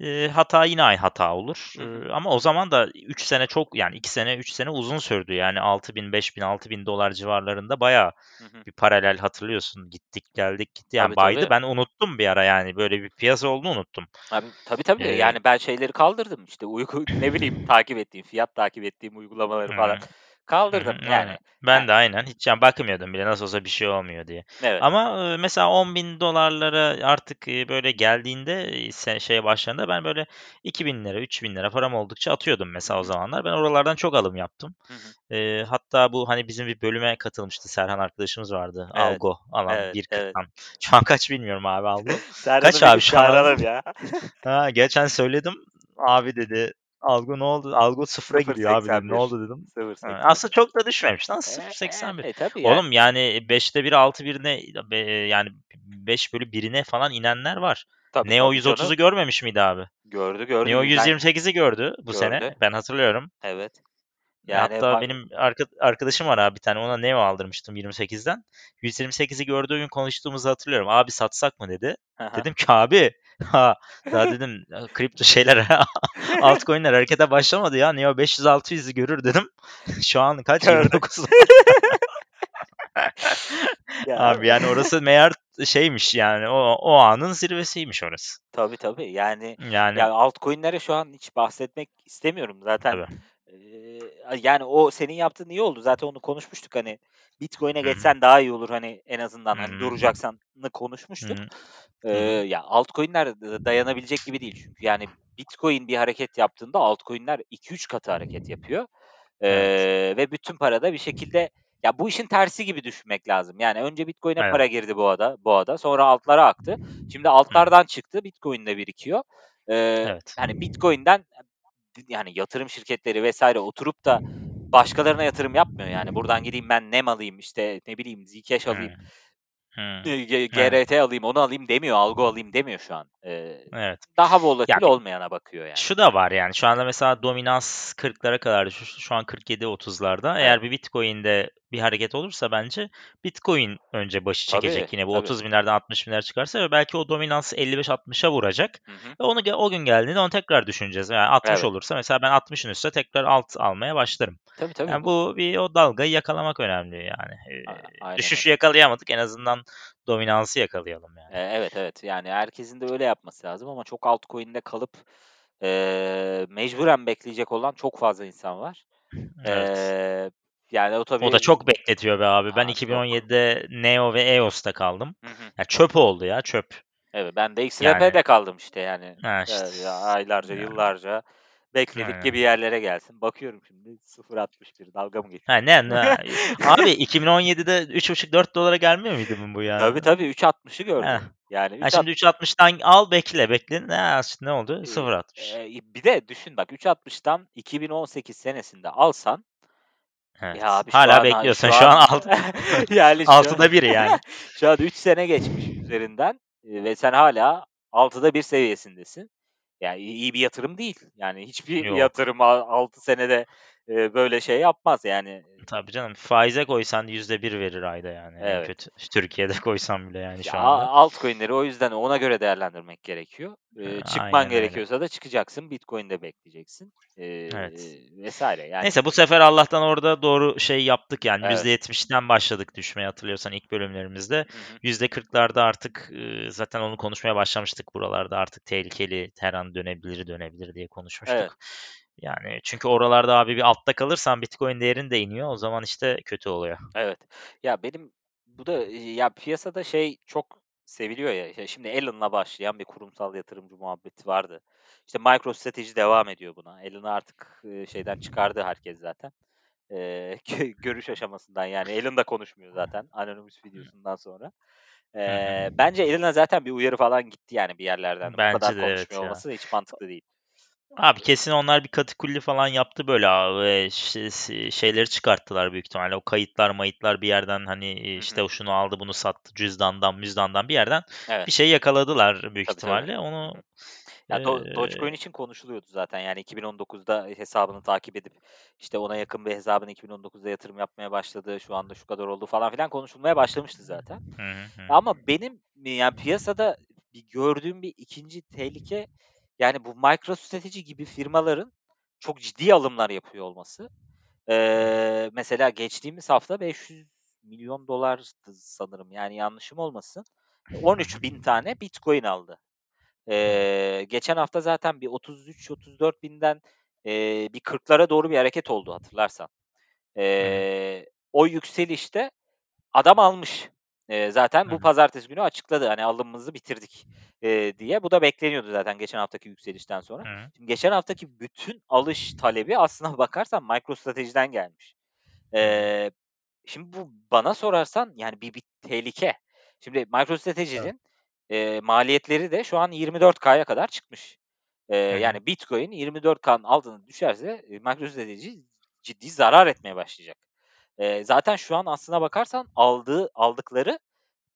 e, hata yine aynı hata olur. Hı hı. E, ama o zaman da 3 sene çok yani 2 sene 3 sene uzun sürdü. Yani 6000 5000 6000 dolar civarlarında bayağı Hı hı. bir paralel hatırlıyorsun. Gittik geldik gitti. Yani Tabii baydı. tabii. Ben unuttum bir ara yani böyle bir piyasa olduğunu unuttum. Abi tabii tabii. Ee, Yani ben şeyleri kaldırdım işte uyku ne bileyim takip ettiğim, fiyat takip ettiğim uygulamaları falan kaldırdım. hı, Yani. Ben de aynen hiç yani bakmıyordum bile nasıl olsa bir şey olmuyor diye. evet. Ama mesela 10 bin dolarlara artık böyle geldiğinde şeye başladığında ben böyle 2000 lira 3000 lira param oldukça atıyordum mesela o zamanlar. Ben oralardan çok alım yaptım. Hı hı. E, hatta bu hani bizim bir bölüme katılmıştı Serhan arkadaşımız vardı. Evet. Algo alan Evet. Evet. 1.40'dan. Şu an kaç bilmiyorum abi Algo. Kaç abi şu an ya. Ha, geçen söyledim. Abi dedi Algo ne oldu? Algo sıfıra gidiyor abi dedi. Ne 0.81. oldu dedim. Ha, 0.81. aslında çok da düşmemiş lan E, 0.81. e, tabii yani. Oğlum yani 5'te 1 6 birine be- yani 5 bölü 1'ine falan inenler var. Tabii Neo tabii canım. 130'u görmemiş miydi abi? Gördü gördü. Neo Ben 128'i gördü bu sene. gördü. Ben hatırlıyorum. Evet. Yani Hatta ba- benim arka, arkadaşım var abi bir tane ona Neo aldırmıştım 28'den. 128'i gördüğü gün konuştuğumuzu hatırlıyorum. Abi satsak mı dedi. Hı. Dedim ki abi ha daha dedim kripto şeyler altcoin'ler harekete başlamadı ya. Neo 500-600'ü görür dedim. Şu an kaç? Gördü. 29. Ya Abi yani orası meğer şeymiş yani o, o anın zirvesiymiş orası. tabii tabii. Yani Yani ya altcoin'lere şu an hiç bahsetmek istemiyorum. Zaten tabii. Yani o senin yaptığın iyi oldu. Zaten onu konuşmuştuk hani Bitcoin'e geçsen daha iyi olur hani en azından hani hı. duracaksan'ı Hı konuşmuştuk. hı. ya altcoin'ler da- dayanabilecek gibi değil. Çünkü yani Bitcoin bir hareket yaptığında altcoin'ler 2-3 katı hareket yapıyor. Evet. Eee, ve bütün para da bir şekilde ya bu işin tersi gibi düşünmek lazım. Yani önce Bitcoin'e Evet. para girdi boğada, boğada. Sonra altlara aktı. Şimdi altlardan çıktı. Bitcoin'de birikiyor. Eee, Evet. hani Bitcoin'den yani yatırım şirketleri vesaire oturup da başkalarına yatırım yapmıyor. Yani buradan gideyim ben NEM alayım işte ne bileyim Zcash alayım, Evet. GRT alayım, onu alayım demiyor. Algo alayım demiyor şu an. Eee, Evet. daha volatil bir- olmayana bakıyor yani. şu da var yani şu anda mesela dominans 40'lara kadar düşmüş. Şu an 47-30'larda. Evet. Eğer bir Bitcoin'de bir hareket olursa bence Bitcoin önce başı Tabii, çekecek. Yine bu tabii. 30 binlerden 60 binler çıkarsa ve belki o dominans 55-60'a vuracak. Hı hı. Ve onu o gün geldiğinde onu tekrar düşüneceğiz. Yani 60 Evet. olursa mesela ben 60'ın üstüne tekrar alt almaya başlarım. Tabii tabii. Yani Bu, bir o dalgayı yakalamak önemli yani. Ee, aynen düşüşü yakalayamadık en azından dominansı yakalayalım yani. Eee, evet evet. Yani herkesin de öyle yapması lazım ama çok altcoin'de kalıp eee, mecburen bekleyecek olan çok fazla insan var. Evet. Yani o O da tabii çok bekletiyor be abi. Ben çok. 2017'de Neo ve EOS'ta kaldım. Hı hı. Ya çöp oldu ya çöp. Evet ben de Yani XRP'de kaldım işte yani. ha işte. Eee, ya aylarca, Yani, yıllarca bekledik ki bir aynen. yerlere gelsin. Bakıyorum şimdi 0.61 dalga mı Ha geçiyorum? ne, ne abi 2017'de 3.5-4 dolara gelmiyor muydu bu, yani? Tabii tabii 3.60'ı Ha. gördü. Yani ha 3.60 şimdi 3.60'dan al bekle bekle. Ne, ne oldu? Eee, 0.60. eee, bir de düşün bak 3.60'dan 2018 senesinde alsan ya Evet. abi şu Hala an bekliyorsun. şu Şu an an alt, yani şu an altıda bir yani. şu an 3 sene geçmiş üzerinden eee, ve sen hala 6'da 1 seviyesindesin. Yani iyi iyi bir yatırım değil. Yani hiçbir Yok. yatırım 6 senede eee, böyle şey yapmaz yani. Tabii canım. Faize koysan %1 verir ayda yani Evet. kötü. Türkiye'de koysan bile yani Ya şu a anda. altcoin'leri o yüzden ona göre değerlendirmek gerekiyor. Eee, çıkman Aynen öyle. gerekiyorsa da çıkacaksın. Bitcoin'de bekleyeceksin. Evet. Eee, vs. yani. Neyse bu sefer Allah'tan orada doğru şey yaptık yani Evet. %70'den başladık düşmeye hatırlıyorsan ilk bölümlerimizde. Hı hı. %40'larda artık e, zaten onu konuşmaya başlamıştık buralarda artık tehlikeli her an dönebilir dönebilir diye konuşmuştuk. Evet. Yani çünkü oralarda abi bir altta kalırsan Bitcoin değerin de iniyor o zaman işte kötü oluyor. Evet. Ya benim bu da ya piyasada şey çok seviliyor ya. Ya şimdi Elon'la başlayan bir kurumsal yatırımcı muhabbeti vardı. İşte MicroStrateji devam ediyor buna. Elon'u artık şeyden çıkardı herkes zaten. Gö görüş aşamasından yani Elon da konuşmuyor zaten Anonymous videosundan sonra. Eee, bence Elon'a zaten bir uyarı falan gitti yani bir yerlerden. Bu Bence kadar de evet konuşmuyor ya. olması da hiç mantıklı değil. Abi kesin onlar bir katikulli falan yaptı böyle a eee, ş şeyleri çıkarttılar büyük ihtimalle. O kayıtlar mayıtlar bir yerden hani, Hı işte o şunu aldı bunu sattı cüzdandan müzdandan bir yerden Evet. bir şey yakaladılar büyük Tabii, tabii. ihtimalle. Onu. Ya Do eee Dogecoin için konuşuluyordu zaten yani 2019'da hesabını takip edip işte ona yakın bir hesabın 2019'da yatırım yapmaya başladığı, şu anda şu kadar oldu falan filan konuşulmaya başlamıştı zaten. Hı hı. Ama benim yani piyasada bir gördüğüm bir 2'nci tehlike yani bu MicroStrateji gibi firmaların çok ciddi alımlar yapıyor olması. Eee, mesela geçtiğimiz hafta $500.000.000'dı sanırım yani yanlışım olmasın. Hı hı. 13.000 tane Bitcoin aldı. Eee, geçen hafta zaten bir 33-34.000'den eee, bir 40'lara doğru bir hareket oldu hatırlarsan. Eee, o yükselişte adam almış. Eee, zaten bu pazartesi günü açıkladı hani alımımızı bitirdik eee, diye. Bu da bekleniyordu zaten geçen haftaki yükselişten sonra. Hı. Şimdi geçen haftaki bütün alış talebi aslına bakarsan MicroStrategy'den gelmiş. Eee, şimdi bu bana sorarsan yani bir bir tehlike. Şimdi Evet. MicroStrategy'nin eee, maliyetleri de şu an 24K'ya kadar çıkmış. Hı. yani Bitcoin 24K'nın altına düşerse eee, MicroStrategy ciddi zarar etmeye başlayacak. Eee, zaten şu an aslına bakarsan aldığı aldıkları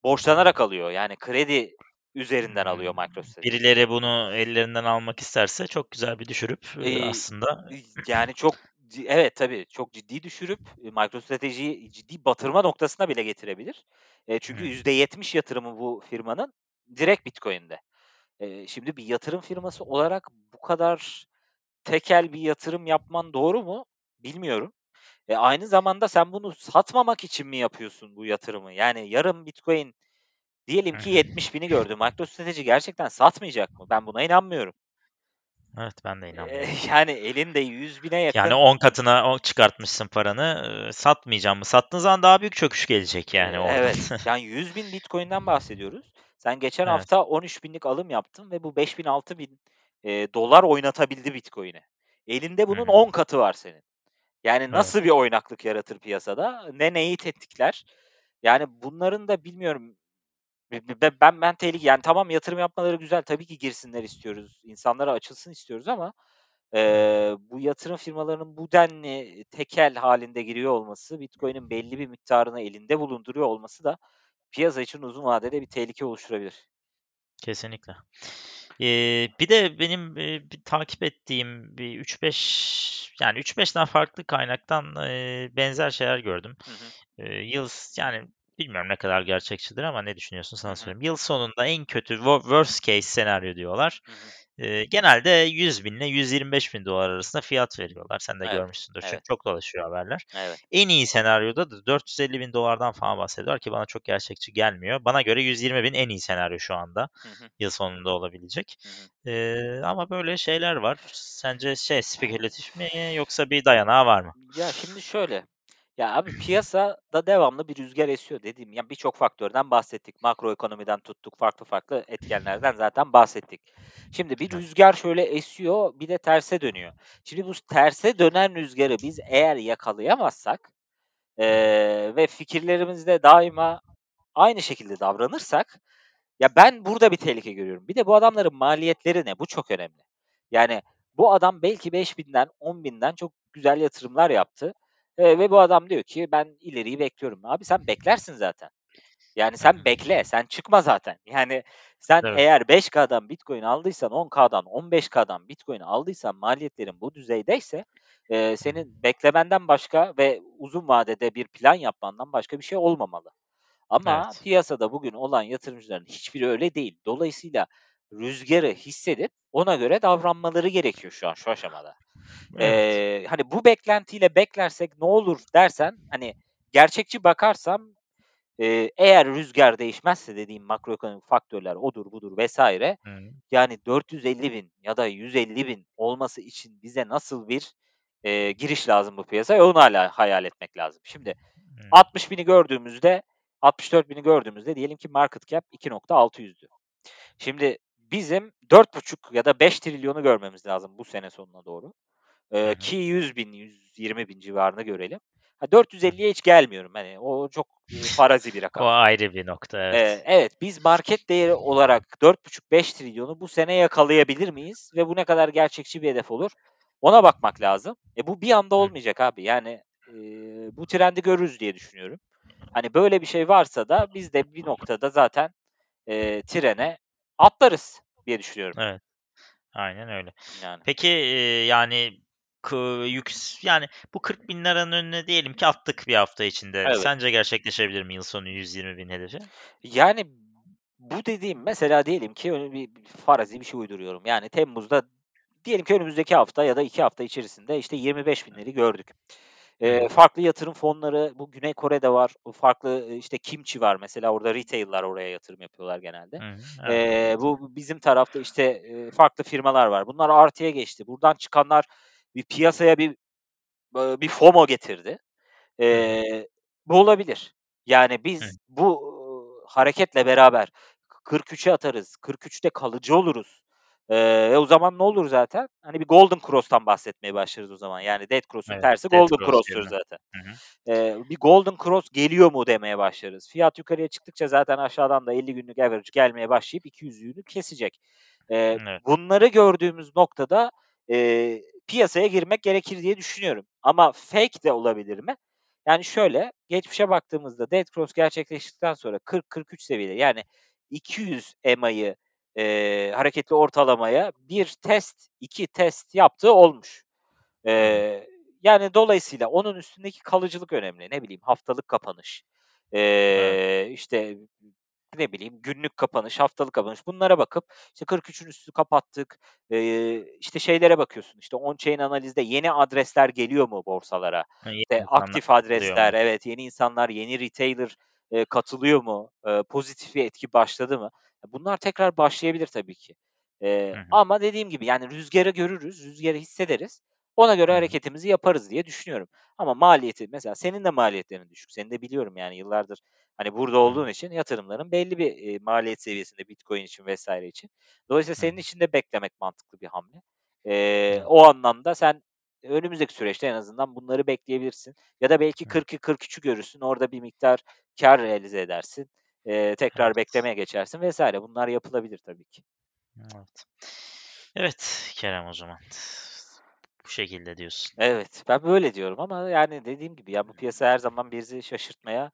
borçlanarak alıyor. Yani kredi üzerinden alıyor Hımm. MicroStrategy. Birileri bunu ellerinden almak isterse çok güzel bir düşürüp, Eee, aslında yani çok evet tabii çok ciddi düşürüp eee, MicroStrategy'yi ciddi batırma noktasına bile getirebilir. Eee, çünkü Hı. %70 yatırımı bu firmanın direkt Bitcoin'de. Eee, şimdi bir yatırım firması olarak bu kadar tekel bir yatırım yapman doğru mu bilmiyorum. E, aynı zamanda sen bunu satmamak için mi yapıyorsun bu yatırımı? Yani yarın Bitcoin diyelim ki hı. 70.000'i gördü. MicroStrategy gerçekten satmayacak mı? Ben buna inanmıyorum. Evet, ben de Eee, inanmıyorum. yani elinde 100.000'e Yani yakın 10 katına çıkartmışsın paranı, satmayacağım mı? Sattığın zaman daha büyük çöküş gelecek yani Eee, oradan. evet. Yani 100.000 Bitcoin'den bahsediyoruz. Sen geçen Evet. hafta 13.000'lik alım yaptın ve bu 5.000 6.000 eee, dolar oynatabildi Bitcoin'i. Elinde bunun hı. 10 katı var senin. Yani Evet. nasıl bir oynaklık yaratır piyasada? Ne neyi tetikler? Yani bunların da bilmiyorum. Be be ben ben tehlike yani tamam yatırım yapmaları güzel. Tabii ki girsinler istiyoruz. İnsanlara açılsın istiyoruz ama eee, bu yatırım firmalarının bu denli tekel hâlinde giriyor olması, Bitcoin'in belli bir miktarını elinde bulunduruyor olması da piyasa için uzun vadede bir tehlike oluşturabilir. Kesinlikle. Eee, bir de benim, eee, bir takip ettiğim bir 3-5 yani 3-5 tane farklı kaynaktan, eee, benzer şeyler gördüm. Hı hı. Yıl yani bilmiyorum ne kadar gerçekçidir ama ne düşünüyorsun sana sorayım. Yıl sonunda en kötü wo worst case senaryo diyorlar. Hı hı. Genelde $100.000 ile $125.000 arasında fiyat veriyorlar. Sen de Evet, görmüşsündür çünkü evet. çok dolaşıyor haberler. Evet. En iyi senaryoda da $450.000'dan falan bahsediyorlar ki bana çok gerçekçi gelmiyor. Bana göre 120.000 en iyi senaryo şu anda. Hı hı. Yıl sonunda olabilecek. Eee, ama böyle şeyler var. Sence şey spekülatif mi yoksa bir dayanağı var mı? Ya şimdi şöyle. Ya abi piyasada devamlı bir rüzgar esiyor dediğim ya birçok faktörden bahsettik. Makro ekonomiden tuttuk, farklı farklı etkenlerden zaten bahsettik. Şimdi bir rüzgar şöyle esiyor, bir de terse dönüyor. Şimdi bu terse dönen rüzgarı biz eğer yakalayamazsak, eee, ve fikirlerimizde daima aynı şekilde davranırsak, ya ben burada bir tehlike görüyorum. Bir de bu adamların maliyetleri ne? Bu çok önemli. Yani bu adam belki 5.000'den 10.000'den çok güzel yatırımlar yaptı, eee, ve bu adam diyor ki ben ileriyi bekliyorum. Abi sen beklersin zaten. Yani sen bekle, sen çıkma zaten. Yani sen Evet. eğer 5K'dan Bitcoin aldıysan, 10K'dan, 15K'dan Bitcoin aldıysan maliyetlerin bu düzeydeyse eee, senin beklemenden başka ve uzun vadede bir plan yapmandan başka bir şey olmamalı. Ama Evet. piyasada bugün olan yatırımcıların hiçbiri öyle değil. Dolayısıyla rüzgarı hissedip ona göre davranmaları gerekiyor şu an şu aşamada. Evet. Eee, hani bu beklentiyle beklersek ne olur dersen hani gerçekçi bakarsam eee, eğer rüzgar değişmezse dediğim makroekonomik faktörler odur budur vesaire Hı. yani 450.000 ya da 150.000 olması için bize nasıl bir eee, giriş lazım bu piyasaya onu hala hayal etmek lazım. Şimdi Hı. 60.000'i gördüğümüzde 64.000'i gördüğümüzde diyelim ki market cap 2.600'dü. Şimdi bizim 4.5 ya da 5 trilyonu görmemiz lazım bu sene sonuna doğru. Hı Eee, hı. ki 100.000, 120.000 civarını görelim. Ha 450'ye hiç gelmiyorum. Hani o çok, farazi bir O rakam. ayrı bir nokta, evet. evet, biz market değeri olarak 4.5-5 trilyonu bu sene yakalayabilir miyiz ve bu ne kadar gerçekçi bir hedef olur? Ona bakmak lazım. E, bu bir anda olmayacak abi. Yani, eee, bu trendi görürüz diye düşünüyorum. Hani böyle bir şey varsa da biz de bir noktada zaten, eee, trene atlarız diye düşünüyorum. Evet. Aynen öyle. Yani. Peki, eee, yani kı yüks yani bu 40.000'lerin önüne diyelim ki attık bir hafta içinde. Evet. Sence gerçekleşebilir mi yıl sonu 120.000 hedefi? Yani bu dediğim mesela diyelim ki bir farazi bir şey uyduruyorum. Yani temmuzda diyelim ki önümüzdeki hafta ya da 2 hafta içerisinde işte 25.000'leri gördük. Hı hı. farklı yatırım fonları bu Güney Kore'de var. Bu farklı, işte Kimchi var mesela orada retail'lar oraya yatırım yapıyorlar genelde. Hı hı. Evet. Eee, bu bizim tarafta işte, eee, farklı firmalar var. Bunlar artıya geçti. Buradan çıkanlar bir piyasaya bir, bir FOMO getirdi. Hı hı. Eee, bu olabilir. Yani Hı. biz bu, ııı, hareketle beraber k 43'e atarız, 43'te kalıcı oluruz. Eee, e, o zaman ne olur zaten? Hani bir golden cross'tan bahsetmeye başlarız o zaman. Yani dead cross'un Evet. tersi Dead golden cross cross'tur yerine. zaten. Hı hı. Eee, bir golden cross geliyor mu demeye başlarız. Fiyat yukarıya çıktıkça zaten aşağıdan da 50 günlük average gelmeye başlayıp 200'lüğünü kesecek. Eee, Evet. bunları gördüğümüz noktada, eee, piyasaya girmek gerekir diye düşünüyorum. Ama fake de olabilir mi? Yani şöyle, geçmişe baktığımızda dead cross gerçekleştikten sonra 40-43 seviyeleri yani 200 EMA'yı, eee, hareketli ortalamaya 1 test, 2 test yaptığı olmuş. Eee, yani dolayısıyla onun üstündeki kalıcılık önemli. Ne bileyim haftalık kapanış, Evet. eee, işte ne bileyim günlük kapanış, haftalık kapanış bunlara bakıp işte 43'ün üstü kapattık. Eee, işte şeylere bakıyorsun işte on-chain analizde yeni adresler geliyor mu borsalara? Yeni İşte aktif adresler, evet yeni insanlar, yeni retailer, eee, katılıyor mu? Eee, pozitif bir etki başladı mı? Bunlar tekrar başlayabilir tabii ki. Hı hı. ama dediğim gibi yani rüzgarı görürüz, rüzgarı hissederiz. Ona göre hareketimizi yaparız diye düşünüyorum. Ama maliyeti mesela senin de maliyetlerin düşük. Seni de biliyorum yani yıllardır hani burada olduğun için yatırımların belli bir, eee, maliyet seviyesinde Bitcoin için vs. için. Dolayısıyla senin için de beklemek mantıklı bir hamle. Evet. o anlamda sen önümüzdeki süreçte en azından bunları bekleyebilirsin. Ya da belki Hı. 40'ı 43'ü görürsün. Orada bir miktar kâr realize edersin. Eee, tekrar Evet. beklemeye geçersin vs. Bunlar yapılabilir tabii ki. Evet. Evet Kerem o zaman. Bu şekilde diyorsun. Evet, ben böyle diyorum ama yani dediğim gibi ya bu piyasa her zaman bizi şaşırtmaya,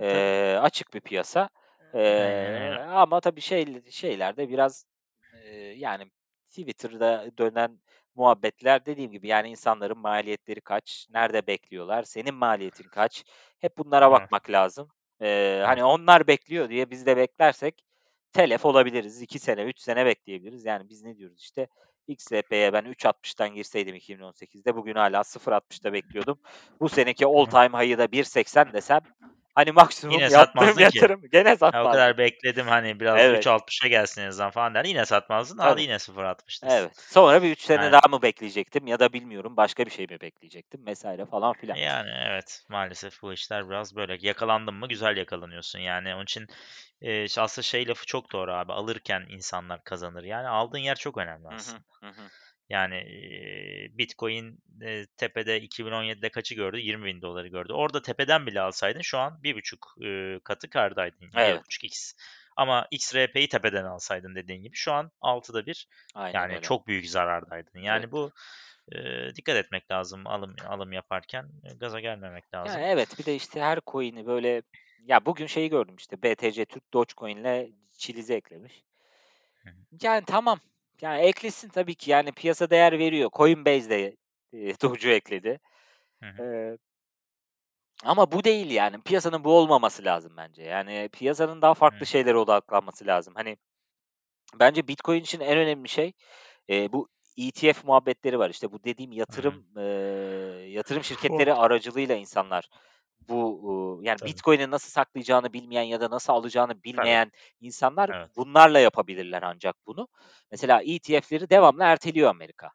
eee, açık bir piyasa. Eee, öyle. ama tabii şeyl şeyler de biraz, eee, yani Twitter'da dönen muhabbetler dediğim gibi yani insanların maliyetleri kaç, nerede bekliyorlar, senin maliyetin kaç? Hep bunlara Evet. bakmak lazım. Evet. hani onlar bekliyor diye biz de beklersek telef olabiliriz. 2 sene, 3 sene bekleyebiliriz. Yani biz ne diyoruz işte XRP'ye ben 3.60'tan girseydim 2018'de bugün hâlâ 0.60'ta bekliyordum. Bu seneki all time high'ı da 1.80 desem hani maksimum Yine yaptığım satmazdın ki. yatırım gene Ha, o satmazdım. kadar bekledim hani biraz Evet. 3.60'a gelsin en azından falan derdin. Yine satmazdın. Tabii. yine 0.60'dasın. Evet. Sonra bir 3 sene Yani daha mı bekleyecektim ya da bilmiyorum başka bir şey mi bekleyecektim vs. falan filan. Yani evet, maalesef bu işler biraz böyle. Yakalandın mı güzel yakalanıyorsun yani. Onun için, ş aslında şey lafı çok doğru abi, alırken insanlar kazanır. Yani aldığın yer çok önemli Hı hı. aslında. Hı hı. Yani, eee, Bitcoin, eee, tepede 2017'de kaçı gördü? $20.000'ı gördü. Orada tepeden bile alsaydın şu an 1.5, eee, katı kârdaydın. Evet. 1.5x. Ama XRP'yi tepeden alsaydın dediğin gibi şu an 6'da 1 Aynen yani öyle. çok büyük zarardaydın. Evet. Yani bu, eee, dikkat etmek lazım alım alım yaparken. Gaza gelmemek Yani lazım. evet, bir de işte her coin'i böyle ya bugün şeyi gördüm işte BTC Türk Dogecoin'le Chiliz'i eklemiş. Yani tamam. Yani eklesin tabii ki. Yani piyasa değer veriyor. Coinbase de e, Doge'u ekledi. Ee, ama bu değil yani. Piyasanın bu olmaması lazım bence. Yani piyasanın daha farklı Hı. şeylere odaklanması lazım. Hani bence Bitcoin için en önemli şey e, bu ETF muhabbetleri var. İşte bu dediğim yatırım e, yatırım şirketleri aracılığıyla insanlar bu yani Tabii. Bitcoin'i nasıl saklayacağını bilmeyen ya da nasıl alacağını bilmeyen insanlar Evet. bunlarla yapabilirler ancak bunu. Mesela ETF'leri devamlı erteliyor Amerika.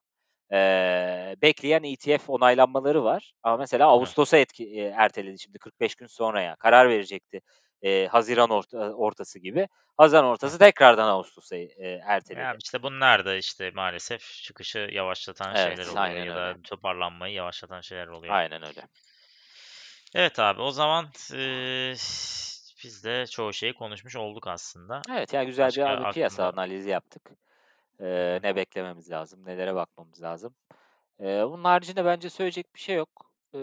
Ee, bekleyen ETF onaylanmaları var. Ama mesela Ağustos'a etki, e, erteledi şimdi 45 gün sonraya. Karar verecekti. E, Haziran orta, ortası gibi. Haziran ortası tekrardan Ağustos'a e, erteledi. Yani işte bunlar da işte maalesef çıkışı yavaşlatan Evet, şeyler oluyor ya da toparlanmayı yavaşlatan şeyler oluyor. Aynen öyle. Evet abi o zaman eee, biz de çoğu şeyi konuşmuş olduk aslında. Evet ya güzel Başka bir abi piyasa aklında- analizi yaptık. Ee, ne beklememiz lazım, nelere bakmamız lazım. Ee, bunun haricinde bence söyleyecek bir şey yok. Ee,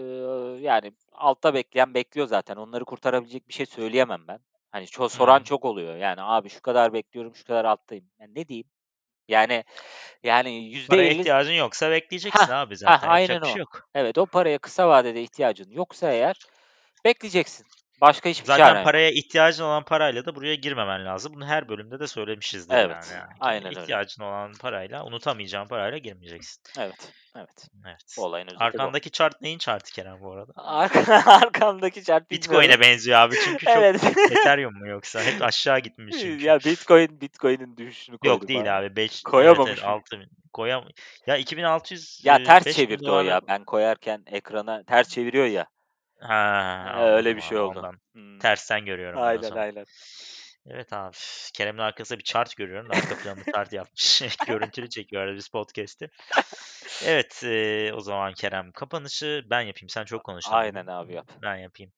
yani altta bekleyen bekliyor zaten. Onları kurtarabilecek bir şey söyleyemem ben. Hani ço- soran hı. çok oluyor. Yani abi şu kadar bekliyorum, şu kadar alttayım. Yani ne diyeyim? Yani yani yüzde Paraya elli ihtiyacın yoksa bekleyeceksin Hah, abi zaten. hah, Yapacak aynen bir o. şey yok. Evet o paraya kısa vadede ihtiyacın yoksa eğer bekleyeceksin. Başka hiçbir Zaten çaren yok. paraya ihtiyacın olan parayla da buraya girmemen lazım. Bunu her bölümde de söylemişizdir Evet, yani. yani. aynen öyle. İhtiyacın olan parayla, unutamayacağın parayla girmeyeceksin. Evet, evet. Evet. Bu olayın özeti bu. Arkandaki chart neyin chartı Kerem bu arada? Arka, arkamdaki chart. Bitcoin'e benziyor abi çünkü çok Evet. Ethereum mu yoksa? Hep aşağı gitmiş çünkü. ya Bitcoin Bitcoin'in düşüşünü koydum Yok değil abi. 5 Koyamamış evet, evet, mıyım? 6000. Koyam. Ya 2600 Ya e, ters 5000 çevirdi o ya. Ben koyarken ekrana ters çeviriyor ya. Ha, Ee, öyle bir şey oldu. Ondan. Hmm. Tersten görüyorum Aynen aynen. Evet abi. Kerem'in arkasında bir chart görüyorum. Arka planında chart yapmış. Görüntülü çekiyor biz podcast'i. Evet e, o zaman Kerem kapanışı ben yapayım. Sen çok konuştun. Aynen abi yap. Ben yapayım.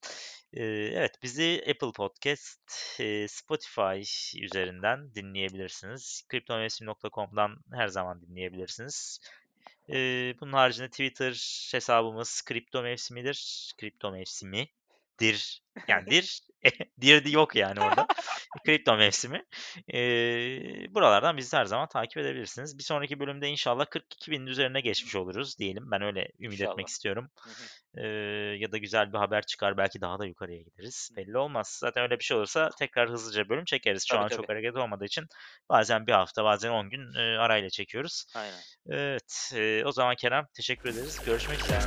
E, evet bizi Apple Podcast, e, Spotify üzerinden dinleyebilirsiniz. Cryptomevsim.com'dan her zaman dinleyebilirsiniz. Bunun haricinde Twitter hesabımız Kripto Mevsimidir. Kripto Mevsimidir. Yani dir, dir yok yani orada. Kripto mevsimi. E, buralardan bizi her zaman takip edebilirsiniz. Bir sonraki bölümde inşallah 42 binin üzerine geçmiş oluruz diyelim. Ben öyle ümit İnşallah. etmek istiyorum. Hı hı. Ee, ya da güzel bir haber çıkar belki daha da yukarıya gideriz. Belli olmaz. Zaten öyle bir şey olursa tekrar hızlıca bölüm çekeriz. Şu Tabii, an çok tabii. hareket olmadığı için bazen bir hafta bazen 10 gün e, arayla çekiyoruz. Aynen. Evet. e, o zaman Kerem teşekkür ederiz. Görüşmek üzere.